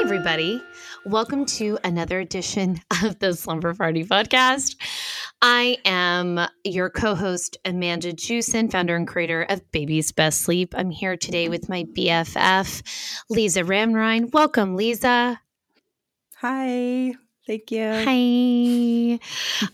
everybody. Welcome to another edition of the Slumber Party podcast. I am your co host, Amanda Jewson, founder and creator of Baby's Best Sleep. I'm here today with my BFF, Lisa Ramrine. Welcome, Lisa. Hi. Thank you. Hi.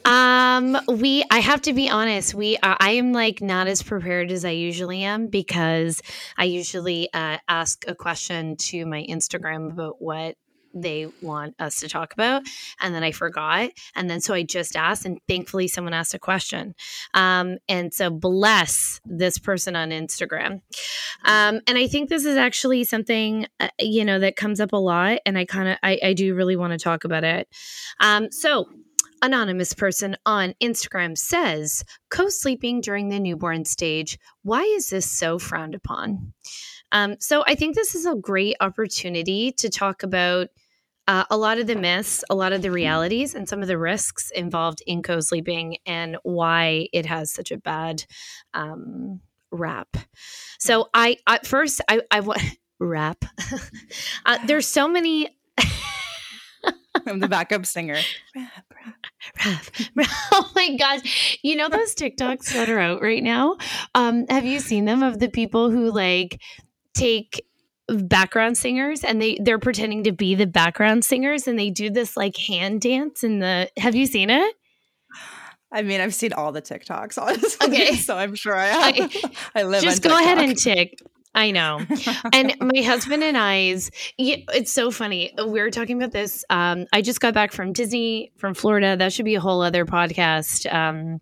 um, we. I have to be honest. We. Uh, I am like not as prepared as I usually am because I usually uh, ask a question to my Instagram about what they want us to talk about and then i forgot and then so i just asked and thankfully someone asked a question. Um, and so bless this person on instagram. Um, and i think this is actually something uh, you know that comes up a lot and i kind of I, I do really want to talk about it. Um, so anonymous person on instagram says co-sleeping during the newborn stage why is this so frowned upon? Um, so I think this is a great opportunity to talk about uh, a lot of the myths, a lot of the realities, and some of the risks involved in co sleeping and why it has such a bad um, rap. So I, at first I I want rap. uh, there's so many. I'm the backup singer. Rap, rap, rap, rap. Oh my gosh. You know those TikToks that are out right now? Um, have you seen them of the people who like take background singers and they they're pretending to be the background singers and they do this like hand dance in the have you seen it I mean, I've seen all the TikToks, honestly. Okay. So I'm sure I have. I, I live Just go ahead and tick. I know. and my husband and I's, it's so funny. We were talking about this. Um, I just got back from Disney, from Florida. That should be a whole other podcast. Um,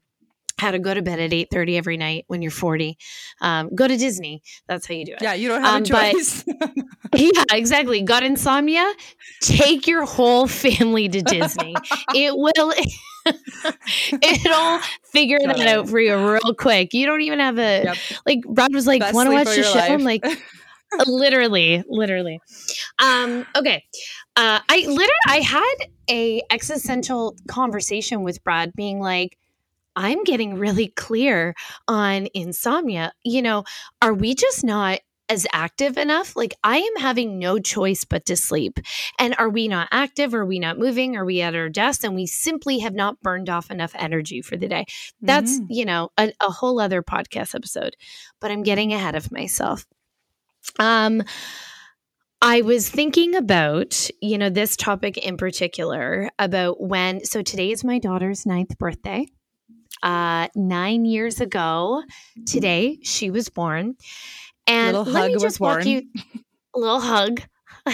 how to go to bed at 8.30 every night when you're 40 um, go to disney. That's how you do it. Yeah you don't have um, a choice. Yeah exactly. Got insomnia? Take your whole family to disney. It will it'll figure that out for you real quick. You don't even have a yep. like brad was like want to watch the show? Life. i'm like literally literally. Um okay. Uh i literally i had a existential conversation with brad being like I'm getting really clear on insomnia. You know, are we just not as active enough? Like I am having no choice but to sleep. And are we not active? Are we not moving? Are we at our desk? And we simply have not burned off enough energy for the day. That's, mm-hmm. you know, a, a whole other podcast episode. But I'm getting ahead of myself. Um I was thinking about, you know, this topic in particular about when, so today is my daughter's ninth birthday uh, nine years ago today. She was born. And little let me just walk born. you a little hug.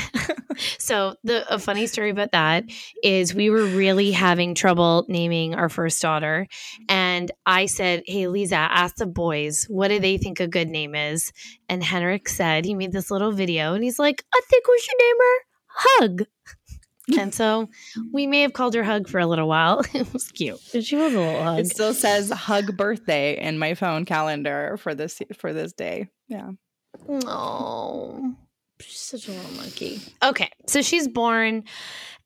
so the a funny story about that is we were really having trouble naming our first daughter and i said hey lisa ask the boys what do they think a good name is and henrik said he made this little video and he's like i think we should name her hug and so we may have called her Hug for a little while. it was cute. Did she was a little hug. It still says Hug birthday in my phone calendar for this for this day. Yeah. Oh, she's such a little monkey. Okay, so she's born,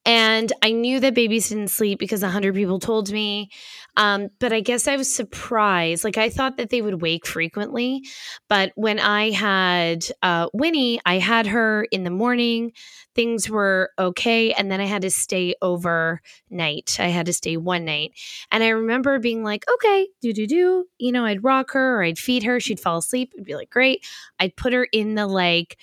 and I knew that babies didn't sleep because a hundred people told me. Um, but I guess I was surprised. Like I thought that they would wake frequently, but when I had uh, Winnie, I had her in the morning. Things were okay, and then I had to stay overnight. I had to stay one night, and I remember being like, "Okay, do do do." You know, I'd rock her or I'd feed her. She'd fall asleep. It'd be like, "Great." I'd put her in the like,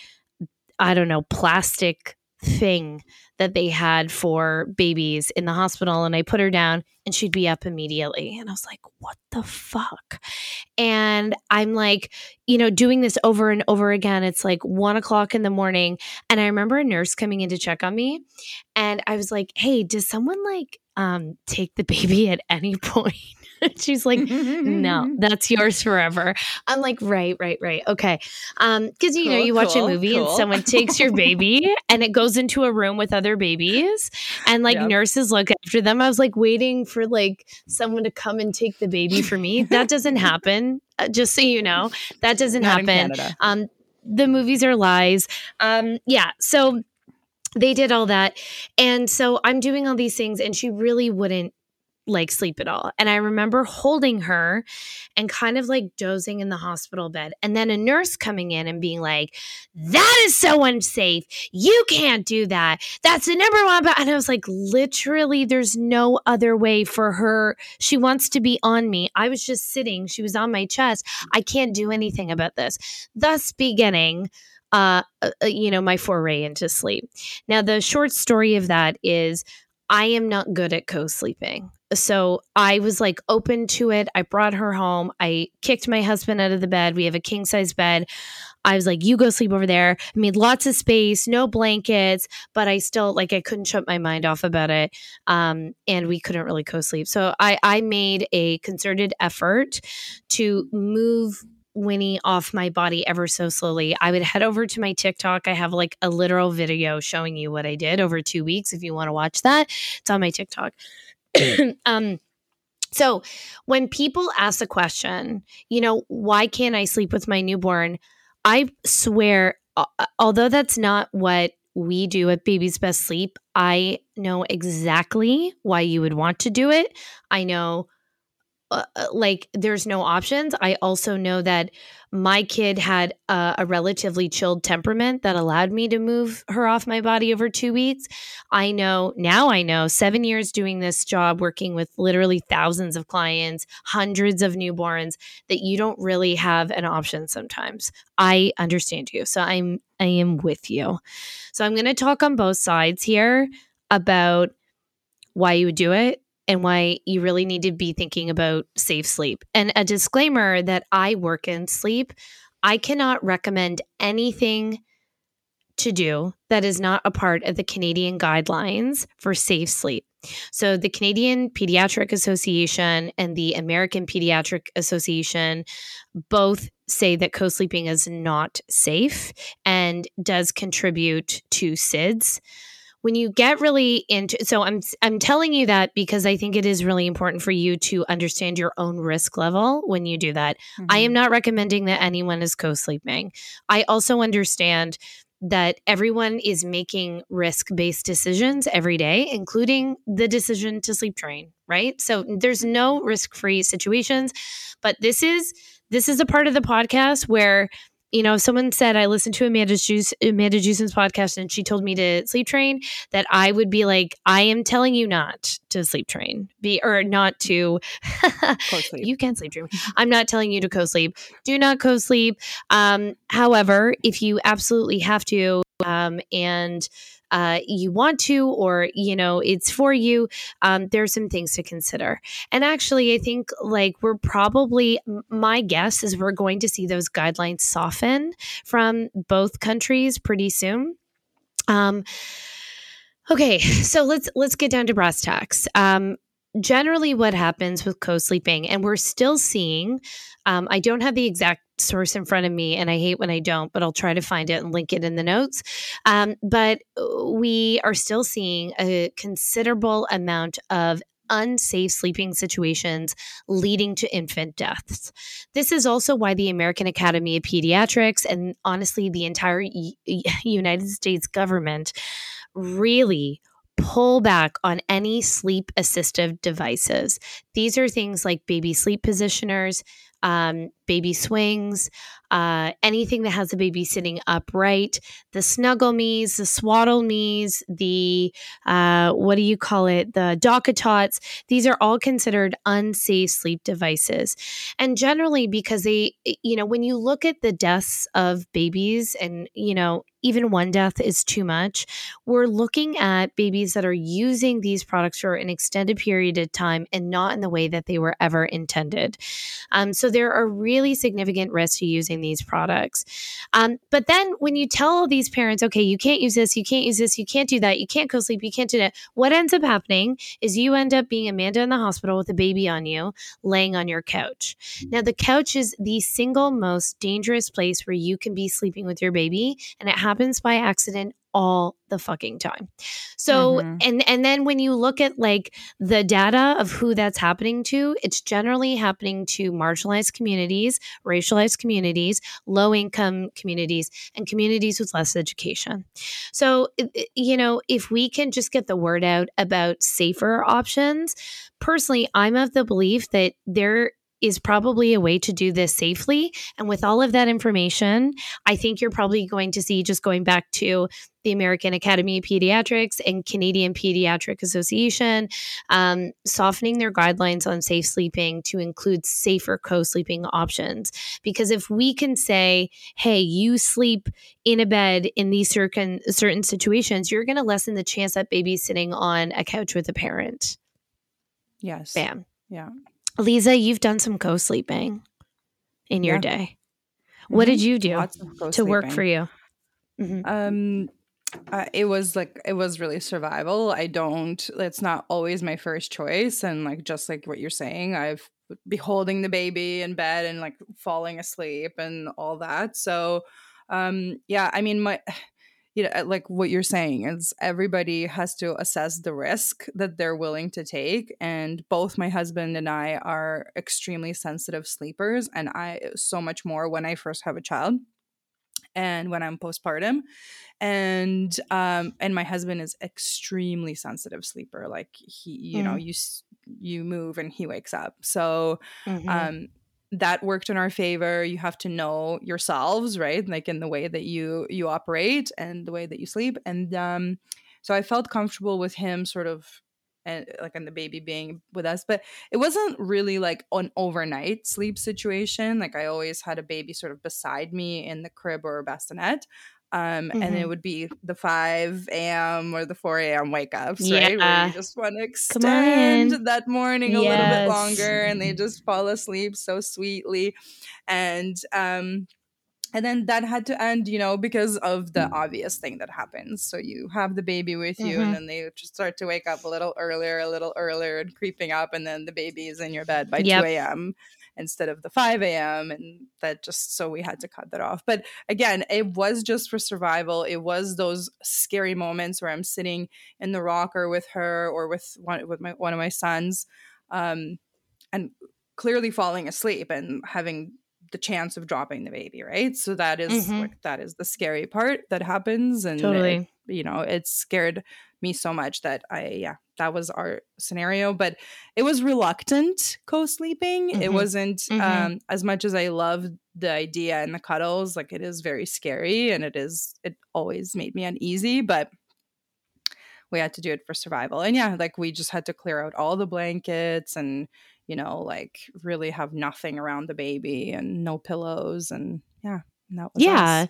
I don't know, plastic thing that they had for babies in the hospital and I put her down and she'd be up immediately. And I was like, what the fuck? And I'm like, you know, doing this over and over again. It's like one o'clock in the morning. And I remember a nurse coming in to check on me. And I was like, hey, does someone like um, take the baby at any point? She's like, no, that's yours forever. I'm like, right, right, right. Okay. Um, because you cool, know, you watch cool, a movie cool. and someone takes your baby and it goes into a room with other babies and like yep. nurses look after them. I was like waiting for like someone to come and take the baby for me. That doesn't happen. Uh, just so you know, that doesn't Not happen. Um, the movies are lies. Um, yeah. So they did all that. And so I'm doing all these things and she really wouldn't like sleep at all. And I remember holding her and kind of like dozing in the hospital bed. And then a nurse coming in and being like, that is so unsafe. You can't do that. That's the number one. But And I was like, literally, there's no other way for her. She wants to be on me. I was just sitting. She was on my chest. I can't do anything about this. Thus beginning uh, uh, you know, my foray into sleep. Now, the short story of that is I am not good at co sleeping. So I was like open to it. I brought her home. I kicked my husband out of the bed. We have a king size bed. I was like, you go sleep over there. I made lots of space, no blankets, but I still like I couldn't shut my mind off about it. Um, and we couldn't really co-sleep. So I I made a concerted effort to move Winnie off my body ever so slowly. I would head over to my TikTok. I have like a literal video showing you what I did over two weeks. If you want to watch that, it's on my TikTok. um, so when people ask the question, you know, why can't I sleep with my newborn? I swear, although that's not what we do at Baby's Best Sleep, I know exactly why you would want to do it. I know uh, uh, like there's no options. I also know that my kid had a, relatively chilled temperament that allowed me to move her off my body over two weeks. I know now, I know seven years doing this job, working with literally thousands of clients, hundreds of newborns, that you don't really have an option sometimes. I understand you. So I'm, I am with you. So I'm going to talk on both sides here about why you would do it and why you really need to be thinking about safe sleep. And a disclaimer that I work in sleep, I cannot recommend anything to do that is not a part of the Canadian guidelines for safe sleep. So, the Canadian Pediatric Association and the American Pediatric Association both say that co sleeping is not safe and does contribute to SIDS when you get really into so i'm i'm telling you that because i think it is really important for you to understand your own risk level when you do that mm-hmm. i am mm-hmm. not recommending that anyone is co-sleeping i also understand that everyone is making risk based decisions every day, including the decision to sleep train, right? So there's no risk free situations, but this is this is a part of the podcast where you know, if someone said I listened to Amanda Juice, Amanda Jewson's podcast, and she told me to sleep train. That I would be like, I am telling you not to sleep train, be or not to. you can sleep train. I'm not telling you to co-sleep. Do not co-sleep. Um, however, if you absolutely have to, um, and uh, you want to or you know it's for you um, there's some things to consider. And actually i think like we're probably my guess is we're going to see those guidelines soften from both countries pretty soon. Um, okay so let's let's get down to brass tacks. Um, generally what happens with co-sleeping and we're still seeing um, i don't have the exact source in front of me and i hate when i don't but i'll try to find it and link it in the notes um, but we are still seeing a considerable amount of unsafe sleeping situations leading to infant deaths. This is also why the American Academy of Pediatrics and honestly the entire United States government really pull back on any sleep assistive devices. These are things like baby sleep positioners, um, baby swings, uh, anything that has the baby sitting upright, the snuggle me's, the swaddle me's, the uh, what do you call it, the DockATots. These are all considered unsafe sleep devices, and generally because they, you know, when you look at the deaths of babies, and you know, even one death is too much. We're looking at babies that are using these products for an extended period of time and not in the way that they were ever intended. Um, so there are really significant risks to using these products. Um, but then when you tell these parents, okay, you can't use this, you can't use this, you can't do that, you can't go sleep, you can't do that, what ends up happening is you end up being Amanda in the hospital with a baby on you, laying on your couch. Now, the couch is the single most dangerous place where you can be sleeping with your baby, and it happens by accident all the fucking time. So mm-hmm. and and then when you look at like the data of who that's happening to, it's generally happening to marginalized communities, racialized communities, low income communities and communities with less education. So you know, if we can just get the word out about safer options, personally, I'm of the belief that there is probably a way to do this safely. And with all of that information, I think you're probably going to see, just going back to the American Academy of Pediatrics and Canadian Pediatric Association, um, softening their guidelines on safe sleeping to include safer co sleeping options. Because if we can say, hey, you sleep in a bed in these certain, certain situations, you're going to lessen the chance that baby's sitting on a couch with a parent. Yes. Bam. Yeah. Lisa, you've done some co sleeping in your Yeah. day. What Mhm. did you do to work for you? Mhm. Um, uh, it was like it was really survival. I don't. It's not always my first choice, and like just like what you're saying, I've be holding the baby in bed and like falling asleep and all that. So, um, yeah. I mean, my. You know, like what you're saying is everybody has to assess the risk that they're willing to take. And both my husband and I are extremely sensitive sleepers, and I so much more when I first have a child and when I'm postpartum. And um and my husband is extremely sensitive sleeper. Like he, you know, you you move and he wakes up. So Mhm. um that worked in our favor. You have to know yourselves, right? Like in the way that you you operate and the way that you sleep. And um so I felt comfortable with him sort of and like and the baby being with us but it wasn't really like an overnight sleep situation like i always had a baby sort of beside me in the crib or bassinet um and Mhm. it would be the 5 a.m or the 4 a.m wake ups right where you just want to Come on in. extend that morning a little bit longer and they just fall asleep so sweetly and um and then that had to end you know because of the obvious thing that happens so you have the baby with you Mhm. and then they just start to wake up a little earlier a little earlier and creeping up and then the baby is in your bed by Yep. 2 a.m instead of the 5 a.m and that just so we had to cut that off. But again it was just for survival. It was those scary moments where i'm sitting in the rocker with her or with one with my one of my sons um and clearly falling asleep and having the chance of dropping the baby right? So that is Mhm. like that is the scary part that happens and it- you know it scared me so much that i yeah that was our scenario but it was reluctant co-sleeping it Mhm. wasn't Mhm. um as much as i loved the idea and the cuddles like it is very scary and it is it always made me uneasy but we had to do it for survival and yeah like we just had to clear out all the blankets and you know like really have nothing around the baby and no pillows and yeah and that was yeah us.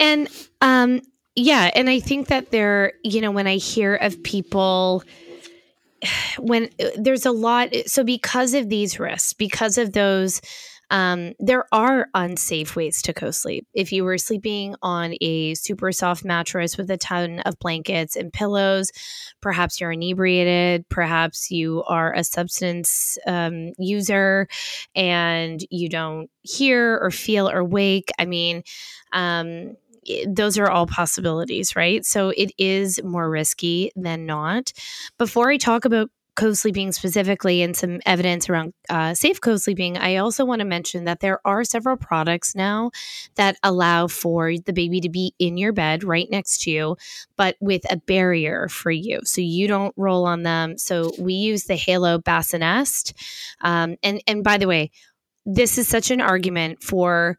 and um yeah and i think that there you know when i hear of people when uh, there's a lot so because of these risks because of those um, there are unsafe ways to co-sleep if you were sleeping on a super soft mattress with a ton of blankets and pillows perhaps you're inebriated perhaps you are a substance um, user and you don't hear or feel or wake i mean um, i- those are all possibilities, right? So it is more risky than not. Before I talk about co sleeping specifically and some evidence around uh, safe co sleeping, I also want to mention that there are several products now that allow for the baby to be in your bed right next to you, but with a barrier for you. So you don't roll on them. So we use the Halo Bassinest. Um, and, and by the way, this is such an argument for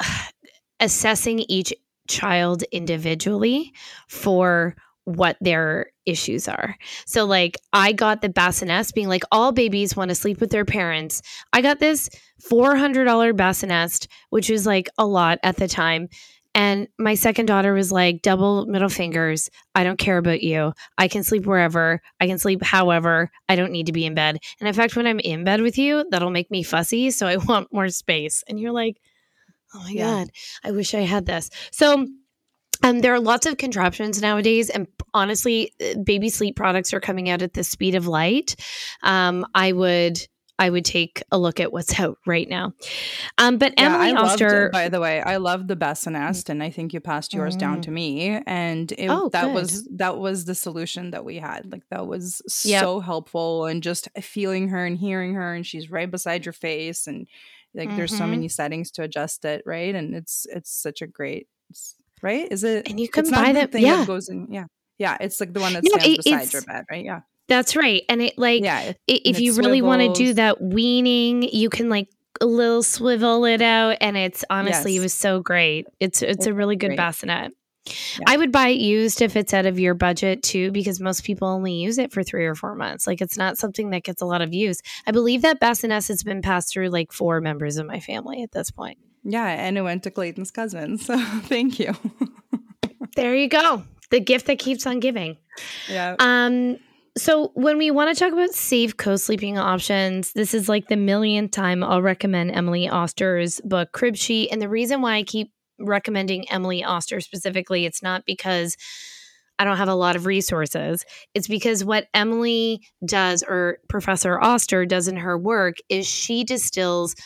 assessing each child individually for what their issues are. So like I got the bassinet being like all babies want to sleep with their parents. I got this $400 bassinet which was like a lot at the time. And my second daughter was like double middle fingers. I don't care about you. I can sleep wherever. I can sleep however. I don't need to be in bed. And in fact when I'm in bed with you, that'll make me fussy, so I want more space. And you're like, "Oh my Yeah. god, I wish I had this." So um, there are lots of contraptions nowadays, and honestly, uh, baby sleep products are coming out at the speed of light. Um, I would, I would take a look at what's out right now. Um, but Yeah, Emily I Oster, it, by the way. I love the Bassinest, and I think you passed yours down Mm. to me. And it, Oh, that good. was that was the solution that we had. Like that was Yep. so helpful, and just feeling her and hearing her, and she's right beside your face, and like there's so Mhm. many settings to adjust it, right? And it's it's such a great, right? Is it? and you can buy them. thing Yeah, that goes in. Yeah, yeah. It's like the one that No, stands it- beside your bed, right? Yeah. That's right. And it like yeah, if you really want to do that weaning, you can like a little swivel it out and it's honestly yes. it was so great. It's it's, it's a really good great. bassinet. Yeah. I would buy it used if it's out of your budget too, because most people only use it for three or four months. Like it's not something that gets a lot of use. I believe that bassinet has been passed through like four members of my family at this point. Yeah, and it went to Clayton's cousin. So thank you. there you go. The gift that keeps on giving. Yeah. Um, so, when we want to talk about safe co sleeping options, this is like the millionth time I'll recommend Emily Oster's book, Crib Sheet. And the reason why I keep recommending Emily Oster specifically, it's not because I don't have a lot of resources. It's because what Emily does, or Professor Oster does in her work, is she distills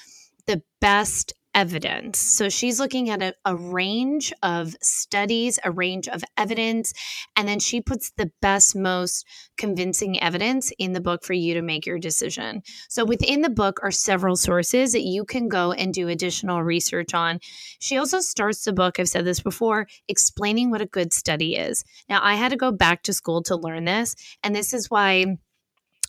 the best evidence. So she's looking at a, a, range of studies, a range of evidence, and then she puts the best, most convincing evidence in the book for you to make your decision. So within the book are several sources that you can go and do additional research on. She also starts the book, I've said this before, explaining what a good study is. Now, I had to go back to school to learn this, and this is why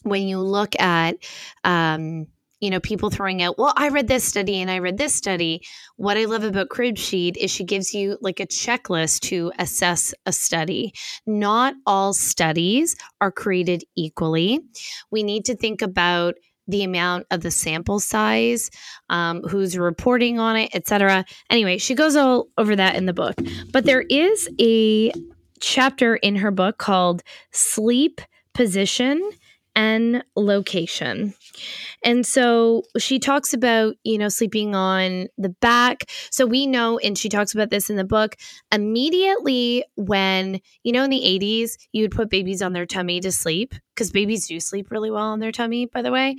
when you look at, um, you know, people throwing out, well, I read this study and I read this study. What I love about Crib Sheet is she gives you like a checklist to assess a study. Not all studies are created equally. We need to think about the amount of the sample size, um, who's reporting on it, etc. Anyway, she goes all over that in the book. But there is a chapter in her book called Sleep Position and Location. And so she talks about, you know, sleeping on the back. So we know, and she talks about this in the book, immediately when, you know, in the 80s, you would put babies on their tummy to sleep because babies do sleep really well on their tummy, by the way.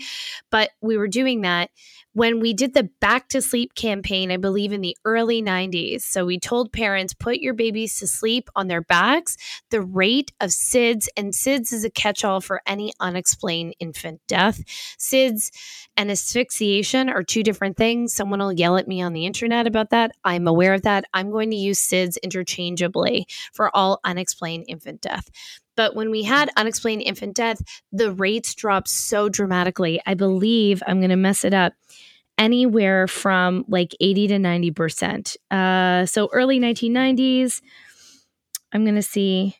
But we were doing that when we did the back to sleep campaign, I believe in the early 90s. So we told parents, put your babies to sleep on their backs. The rate of SIDS, and SIDS is a catch all for any unexplained infant death. SIDS and asphyxiation are two different things. Someone will yell at me on the internet about that. I'm aware of that. I'm going to use SIDS interchangeably for all unexplained infant death. But when we had unexplained infant death, the rates dropped so dramatically. I believe I'm going to mess it up anywhere from like 80 to 90%. Uh, so early 1990s, I'm going to see.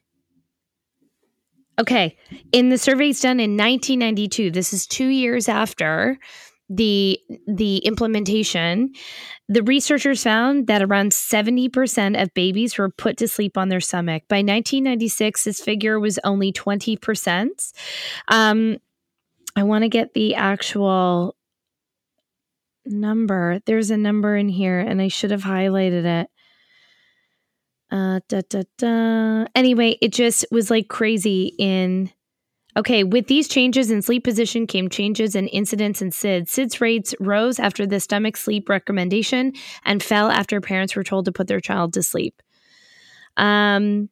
Okay. In the surveys done in 1992, this is two years after the the implementation the researchers found that around 70% of babies were put to sleep on their stomach by 1996 this figure was only 20% um, i want to get the actual number there's a number in here and i should have highlighted it uh, da, da, da. anyway it just was like crazy in Okay, with these changes in sleep position came changes in incidence in SIDS. SIDS rates rose after the stomach sleep recommendation and fell after parents were told to put their child to sleep. Um,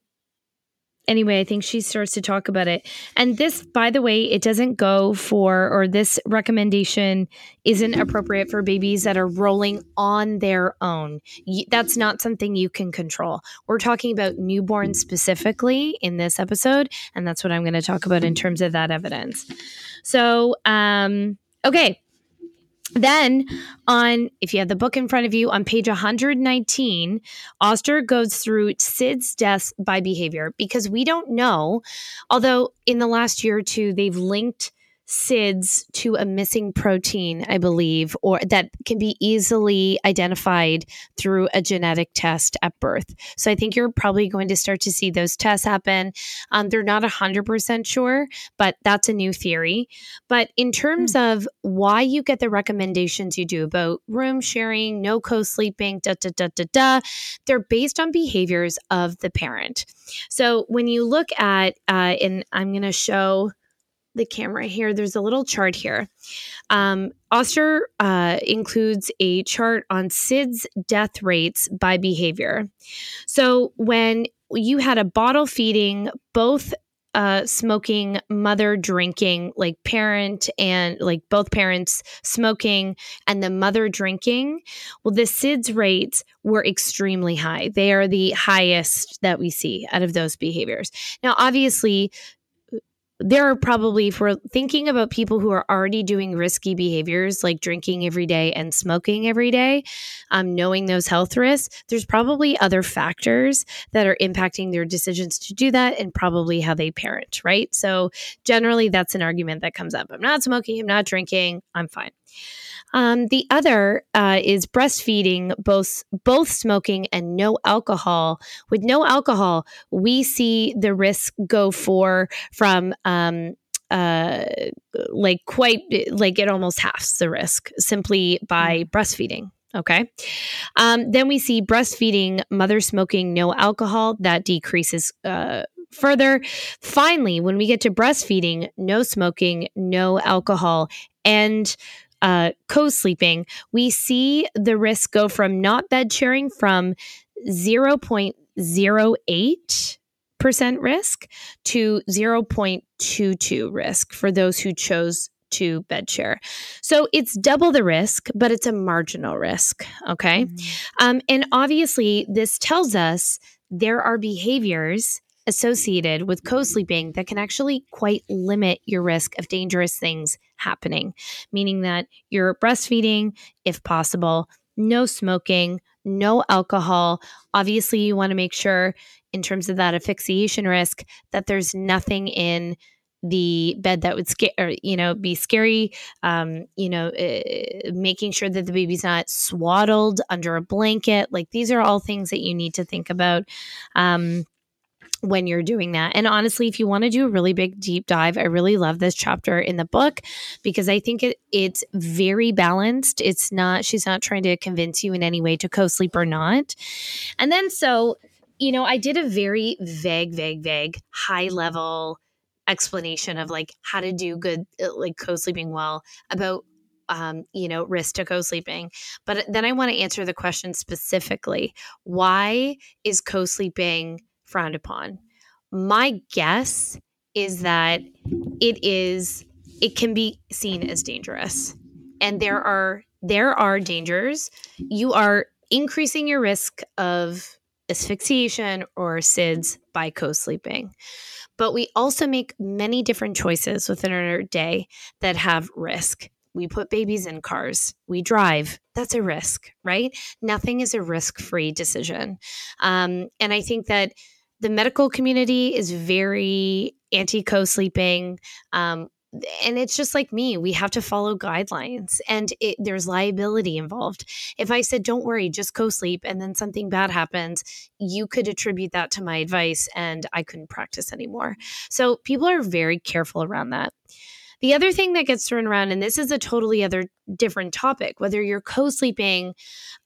anyway, I think she starts to talk about it. And this, by the way, it doesn't go for, or this recommendation isn't appropriate for babies that are rolling on their own. That's not something you can control. We're talking about newborns specifically in this episode. And that's what I'm going to talk about in terms of that evidence. So, um, okay. Then, on if you have the book in front of you, on page 119, Oster goes through SIDS deaths by behavior because we don't know, although in the last year or two, they've linked SIDS to a missing protein, I believe, or that can be easily identified through a genetic test at birth. So I think you're probably going to start to see those tests happen. Um, they're not 100% sure, but that's a new theory. But in terms mm. of why you get the recommendations you do about room sharing, no co sleeping, da, da, da, da, da, they're based on behaviors of the parent. So when you look at, uh, and I'm going to show the camera here, there's a little chart here. Um, Oster uh, includes a chart on SIDS death rates by behavior. So when you had a bottle feeding, both uh, smoking, mother drinking, like parent and like both parents smoking and the mother drinking, well, the SIDS rates were extremely high. They are the highest that we see out of those behaviors. Now, obviously, there are probably, if we're thinking about people who are already doing risky behaviors like drinking every day and smoking every day, um, knowing those health risks, there's probably other factors that are impacting their decisions to do that and probably how they parent, right? So, generally, that's an argument that comes up. I'm not smoking, I'm not drinking, I'm fine. Um, the other uh, is breastfeeding, both both smoking and no alcohol. With no alcohol, we see the risk go for from um, uh, like quite like it almost halves the risk simply by mm. breastfeeding. Okay. Um, then we see breastfeeding, mother smoking, no alcohol, that decreases uh, further. Finally, when we get to breastfeeding, no smoking, no alcohol, and uh, co sleeping, we see the risk go from not bed sharing from 0.08 percent risk to 0.22 risk for those who chose to bed share. So it's double the risk, but it's a marginal risk. Okay. Mm-hmm. Um, and obviously, this tells us there are behaviors associated with co sleeping that can actually quite limit your risk of dangerous things happening, meaning that you're breastfeeding, if possible, no smoking, no alcohol. Obviously, you want to make sure, in terms of that asphyxiation risk, that there's nothing in the bed that would scare or, you know be scary um you know uh, making sure that the baby's not swaddled under a blanket like these are all things that you need to think about um when you're doing that. And honestly, if you want to do a really big deep dive, I really love this chapter in the book because I think it, it's very balanced. It's not, she's not trying to convince you in any way to co sleep or not. And then, so, you know, I did a very vague, vague, vague, high level explanation of like how to do good, uh, like co sleeping well about um, you know, risk to co sleeping. But then I want to answer the question specifically why is co sleeping frowned upon. My guess is that it is it can be seen as dangerous. And there are there are dangers. You are increasing your risk of asphyxiation or SIDS by co-sleeping. But we also make many different choices within our day that have risk. We put babies in cars. We drive. That's a risk, right? Nothing is a risk free decision. Um, and I think that the medical community is very anti co sleeping. Um, and it's just like me we have to follow guidelines and it, there's liability involved if i said don't worry just co-sleep and then something bad happens you could attribute that to my advice and i couldn't practice anymore so people are very careful around that the other thing that gets thrown around, and this is a totally other different topic, whether you're co-sleeping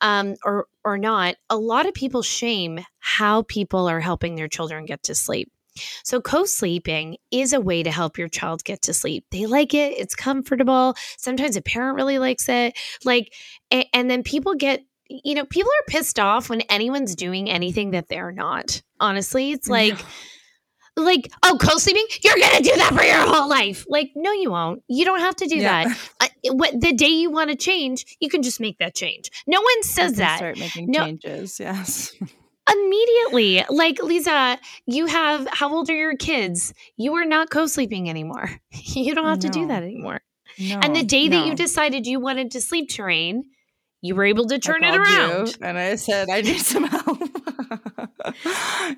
um, or or not, a lot of people shame how people are helping their children get to sleep. So, co sleeping is a way to help your child get to sleep. They like it, it's comfortable. Sometimes a parent really likes it. Like, and, and then people get, you know, people are pissed off when anyone's doing anything that they're not. Honestly, it's like, like, oh, co-sleeping, you're gonna do that for your whole life. Like, no, you won't. You don't have to do yeah. that. Uh, what the day you want to change, you can just make that change. No one says that. Start making no, changes. Yes. immediately, like Lisa, you have how old are your kids? You are not co-sleeping anymore. You don't have no. to do that anymore. No, and the day that you decided you wanted to sleep train, you were able to turn it around. and I said, I need some help.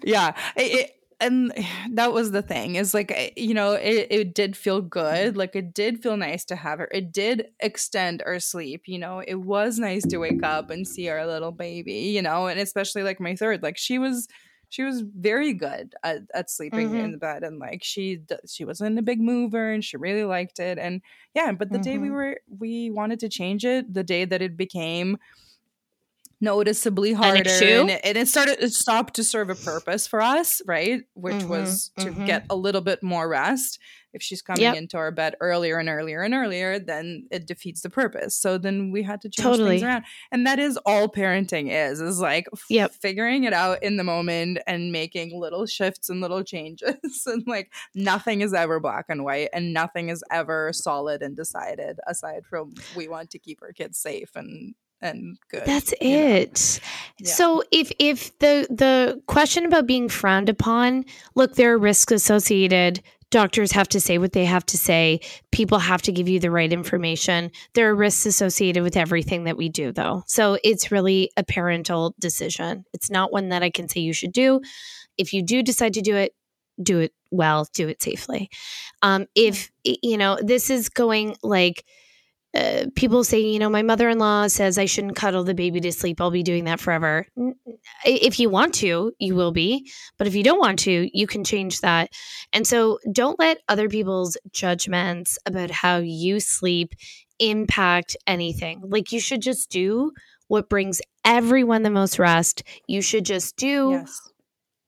yeah. It, and that was the thing is like eh, you know it, it did feel good like it did feel nice to have her it did extend our sleep you know it was nice to wake up and see our little baby you know and especially like my third like she was she was very good at, at sleeping mm-hmm. in the bed and like she she wasn't a big mover and she really liked it and yeah but the mm-hmm. day we mm-hmm. were we wanted to change it the day that it became noticeably harder and it, and it, started it stopped to serve a purpose for us right which mm-hmm, was to mm-hmm. get a little bit more rest if she's coming yep. into our bed earlier and earlier and earlier then it defeats the purpose so then we had to change totally. things around and that is all parenting is is like yep. figuring it out in the moment and making little shifts and little changes and like nothing is ever black and white and nothing is ever solid and decided aside from we want to keep our kids safe and and good. That's it. Yeah. So if if the the question about being frowned upon, look, there are risks associated Doctors have to say what they have to say. People have to give you the right information. There are risks associated with everything that we do, though. So it's really a parental decision. It's not one that I can say you should do. If you do decide to do it, do it well, do it safely. Um, if, you know, this is going like, uh, people say, you know, my mother in law says I shouldn't cuddle the baby to sleep. I'll be doing that forever. If you want to, you will be. But if you don't want to, you can change that. And so don't let other people's judgments about how you sleep impact anything. Like you should just do what brings everyone the most rest. You should just do yes.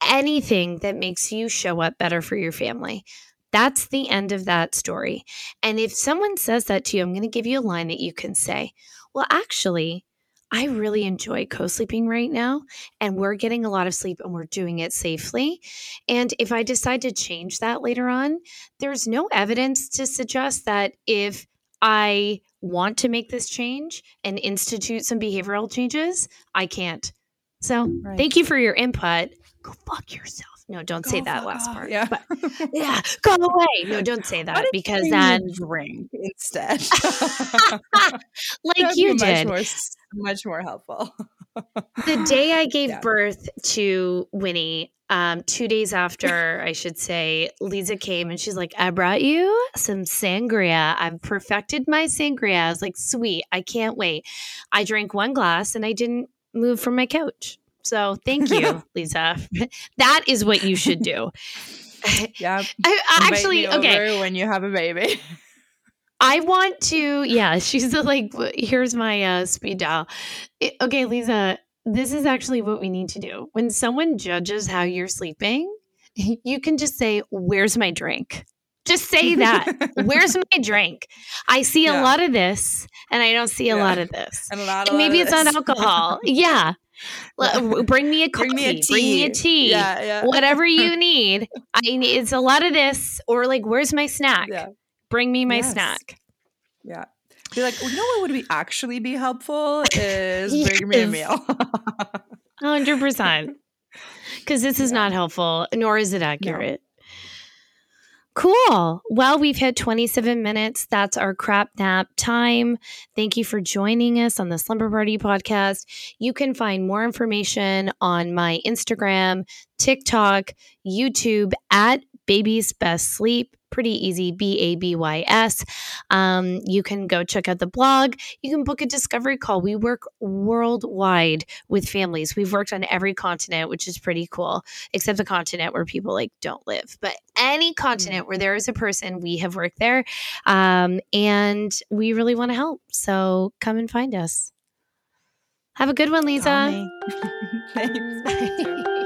anything that makes you show up better for your family. That's the end of that story. And if someone says that to you, I'm going to give you a line that you can say, Well, actually, I really enjoy co sleeping right now, and we're getting a lot of sleep and we're doing it safely. And if I decide to change that later on, there's no evidence to suggest that if I want to make this change and institute some behavioral changes, I can't. So, right. thank you for your input. Go fuck yourself. No, don't go say that last off. part. Yeah. But, yeah. Go away. No, don't say that because then drink instead. like you did. Much more, much more helpful. the day I gave yeah. birth to Winnie, um, two days after, I should say, Lisa came and she's like, I brought you some sangria. I've perfected my sangria. I was like, sweet. I can't wait. I drank one glass and I didn't move from my couch. So thank you, Lisa. that is what you should do. Yeah. I, actually, okay. When you have a baby. I want to, yeah, she's like, here's my uh, speed dial. It, okay, Lisa, this is actually what we need to do. When someone judges how you're sleeping, you can just say, Where's my drink? Just say that. Where's my drink? I see yeah. a lot of this and I don't see a yeah. lot of this. And, a lot, and maybe it's this. on alcohol. yeah. Bring me a coffee. Bring me a tea. Bring me a tea. Yeah, yeah. Whatever you need. I need it's a lot of this or like where's my snack? Yeah. Bring me my yes. snack. Yeah. Be like, well, you know what would be actually be helpful is yes. bring me a meal. Hundred percent. Because this is not helpful, nor is it accurate. Cool. Well, we've hit 27 minutes. That's our crap nap time. Thank you for joining us on the Slumber Party podcast. You can find more information on my Instagram, TikTok, YouTube at Baby's Best Sleep pretty easy B A B Y S. Um, you can go check out the blog. You can book a discovery call. We work worldwide with families. We've worked on every continent, which is pretty cool, except the continent where people like don't live. But any continent where there is a person, we have worked there. Um, and we really want to help. So come and find us. Have a good one, Lisa. Thanks.